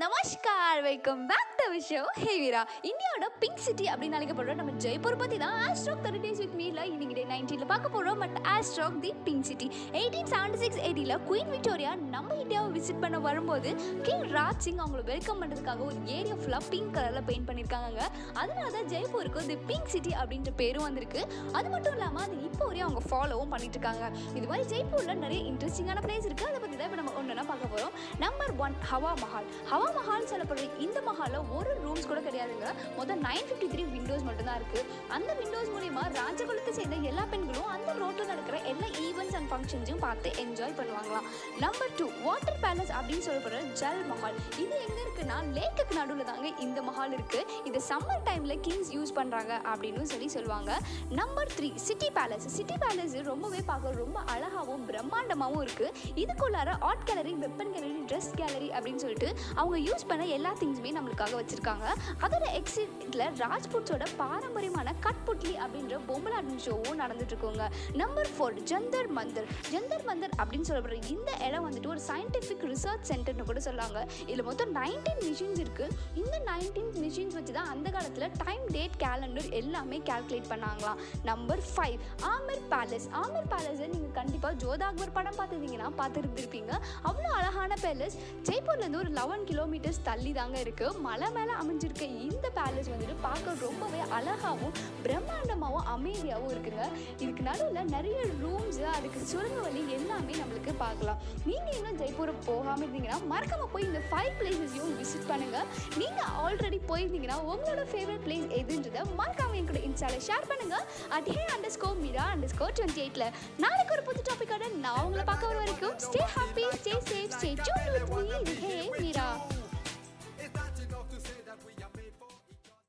नमस्कार welcome back விஷயம். Show hey Veera இந்தியாவோட பிங்க் சிட்டி அப்படின்னு அழைக்கப்படுற நம்ம ஜெய்ப்பூர் பற்றி தான் ஆஸ்ட்ராக் தேர்ட்டி டேஸ் வித் மீல இன்னைக்கு டே நைன்டீனில் பார்க்க போகிறோம் but ஆஸ்ட்ராக் the pink city eighteen seventy six எயிட்டியில் queen Victoria நம்ம இந்தியாவை விசிட் பண்ண வரும்போது கிங் ராஜ் சிங் அவங்கள வெல்கம் பண்ணுறதுக்காக ஒரு ஏரியா ஃபுல்லாக பிங்க் கலரில் பெயிண்ட் பண்ணியிருக்காங்க அதனால தான் ஜெய்ப்பூருக்கு தி பிங்க் சிட்டி அப்படின்ற பேரும் வந்திருக்கு. அது மட்டும் இல்லாமல் அது இப்போ வரையும் அவங்க ஃபாலோவும் பண்ணிட்டு இருக்காங்க. இது மாதிரி ஜெய்ப்பூரில் நிறைய இன்ட்ரெஸ்டிங்கான பிளேஸ் இருக்குது அதை பற்றி தான் இப்போ நம்ம ஒன்றுனா பார்க்க போகிறோம் நம்பர் ஒன் ஹவா மஹால் ஹவா மஹால் சொல்லப்படுற இந்த மஹாலில் ஒரு ரூம்ஸ் கூட கிடையாதுங்க. மொத்தம் நைன் ஃபிஃப்டி த்ரீ விண்டோஸ் மட்டும்தான் இருக்குது அந்த விண்டோஸ் மூலிமா ராஜகுலத்தை சேர்ந்த எல்லா பெண்களும் அந்த ரோட்டில் நடக்கிற எல்லா ஈவெண்ட்ஸ் அண்ட் ஃபங்க்ஷன்ஸையும் பார்த்து என்ஜாய் பண்ணுவாங்களாம். நம்பர் டூ வாட்டர் பேலஸ் அப்படின்னு சொல்லப்படுற ஜல் மஹால். இது எங்கே இருக்குன்னா லேக்குக்கு நடுவில் தாங்க இந்த மஹால் இருக்குது இது சம்மர் டைமில் கிங்ஸ் யூஸ் பண்ணுறாங்க அப்படின்னு சொல்லி சொல்லுவாங்க. Number three city palace city palace ரொம்பவே பார்க்க ரொம்ப அழகாகவும் பிரம்மாண்டமாகவும் இருக்குது இதுக்குள்ளார art gallery weapon gallery dress gallery அப்படின்னு சொல்லிட்டு அவங்க யூஸ் பண்ண எல்லா திங்ஸுமே நம்மளுக்காக வச்சுருக்காங்க. அதோட எக்ஸிட்டில் ராஜ்புட்ஸோட பாரம்பரியமான கட்புட்லி அப்படின்ற பொம்மலாட்டம் ஷோவும் நடந்துட்டுருக்கோங்க நம்பர் ஃபோர் ஜந்தர் மந்தர் ஜந்தர் மந்தர் அப்படின்னு சொல்லப்படுற இந்த இடம் வந்துட்டு ஒரு சயின்டிஃபிக் ரிசர்ச் சென்டர்னு கூட சொல்லுவாங்க இதில் மொத்தம் நைன்டி நைன்டீன் மிஷின்ஸ் இருக்குது இந்த நைன்டீன் மிஷின்ஸ் வச்சு தான் அந்த காலத்தில் டைம் டேட் கேலண்டர் எல்லாமே calculate பண்ணாங்களாம். Number five Amer palace Amer பேலஸை நீங்கள் கண்டிப்பாக ஜோதா அக்பர் படம் பார்த்துருந்தீங்கன்னா பார்த்துருந்துருப்பீங்க. அவ்வளோ அழகான பேலஸ் ஜெய்ப்பூர்லேருந்து ஒரு லெவன் கிலோமீட்டர்ஸ் தள்ளி தாங்க இருக்குது மலை மேலே அமைஞ்சிருக்க இந்த வந்துட்டு பார்க்க ரொம்பவே அழகாகவும் பிரம்மாண்டமாகவும் அமைதியாகவும் இருக்குங்க. இதுக்கு நடுவில் நிறைய ரூம்ஸு அதுக்கு சுரங்க வழி எல்லாமே நம்மளுக்கு பார்க்கலாம். நீங்கள் இன்னும் ஜெய்ப்பூர் போகாமல் இருந்தீங்கன்னா மறக்காமல் போய் இந்த ஃபைவ் பிளேசஸையும் விசிட் பண்ணுங்கள் நீங்கள் ஆல்ரெடி போயிருந்தீங்கன்னா உங்களோட ஃபேவரட் பிளேஸ் எதுன்றதை மறக்காமல் என் கூட இன்ஸ்டாவில் ஷேர் பண்ணுங்கள் at hey underscore Meera underscore twenty எயிட்டில் நாளைக்கு ஒரு புது டாப்பிக்கோட நான் உங்களை பார்க்க வர வரைக்கும் ஸ்டே ஹாப்பி ஸ்டே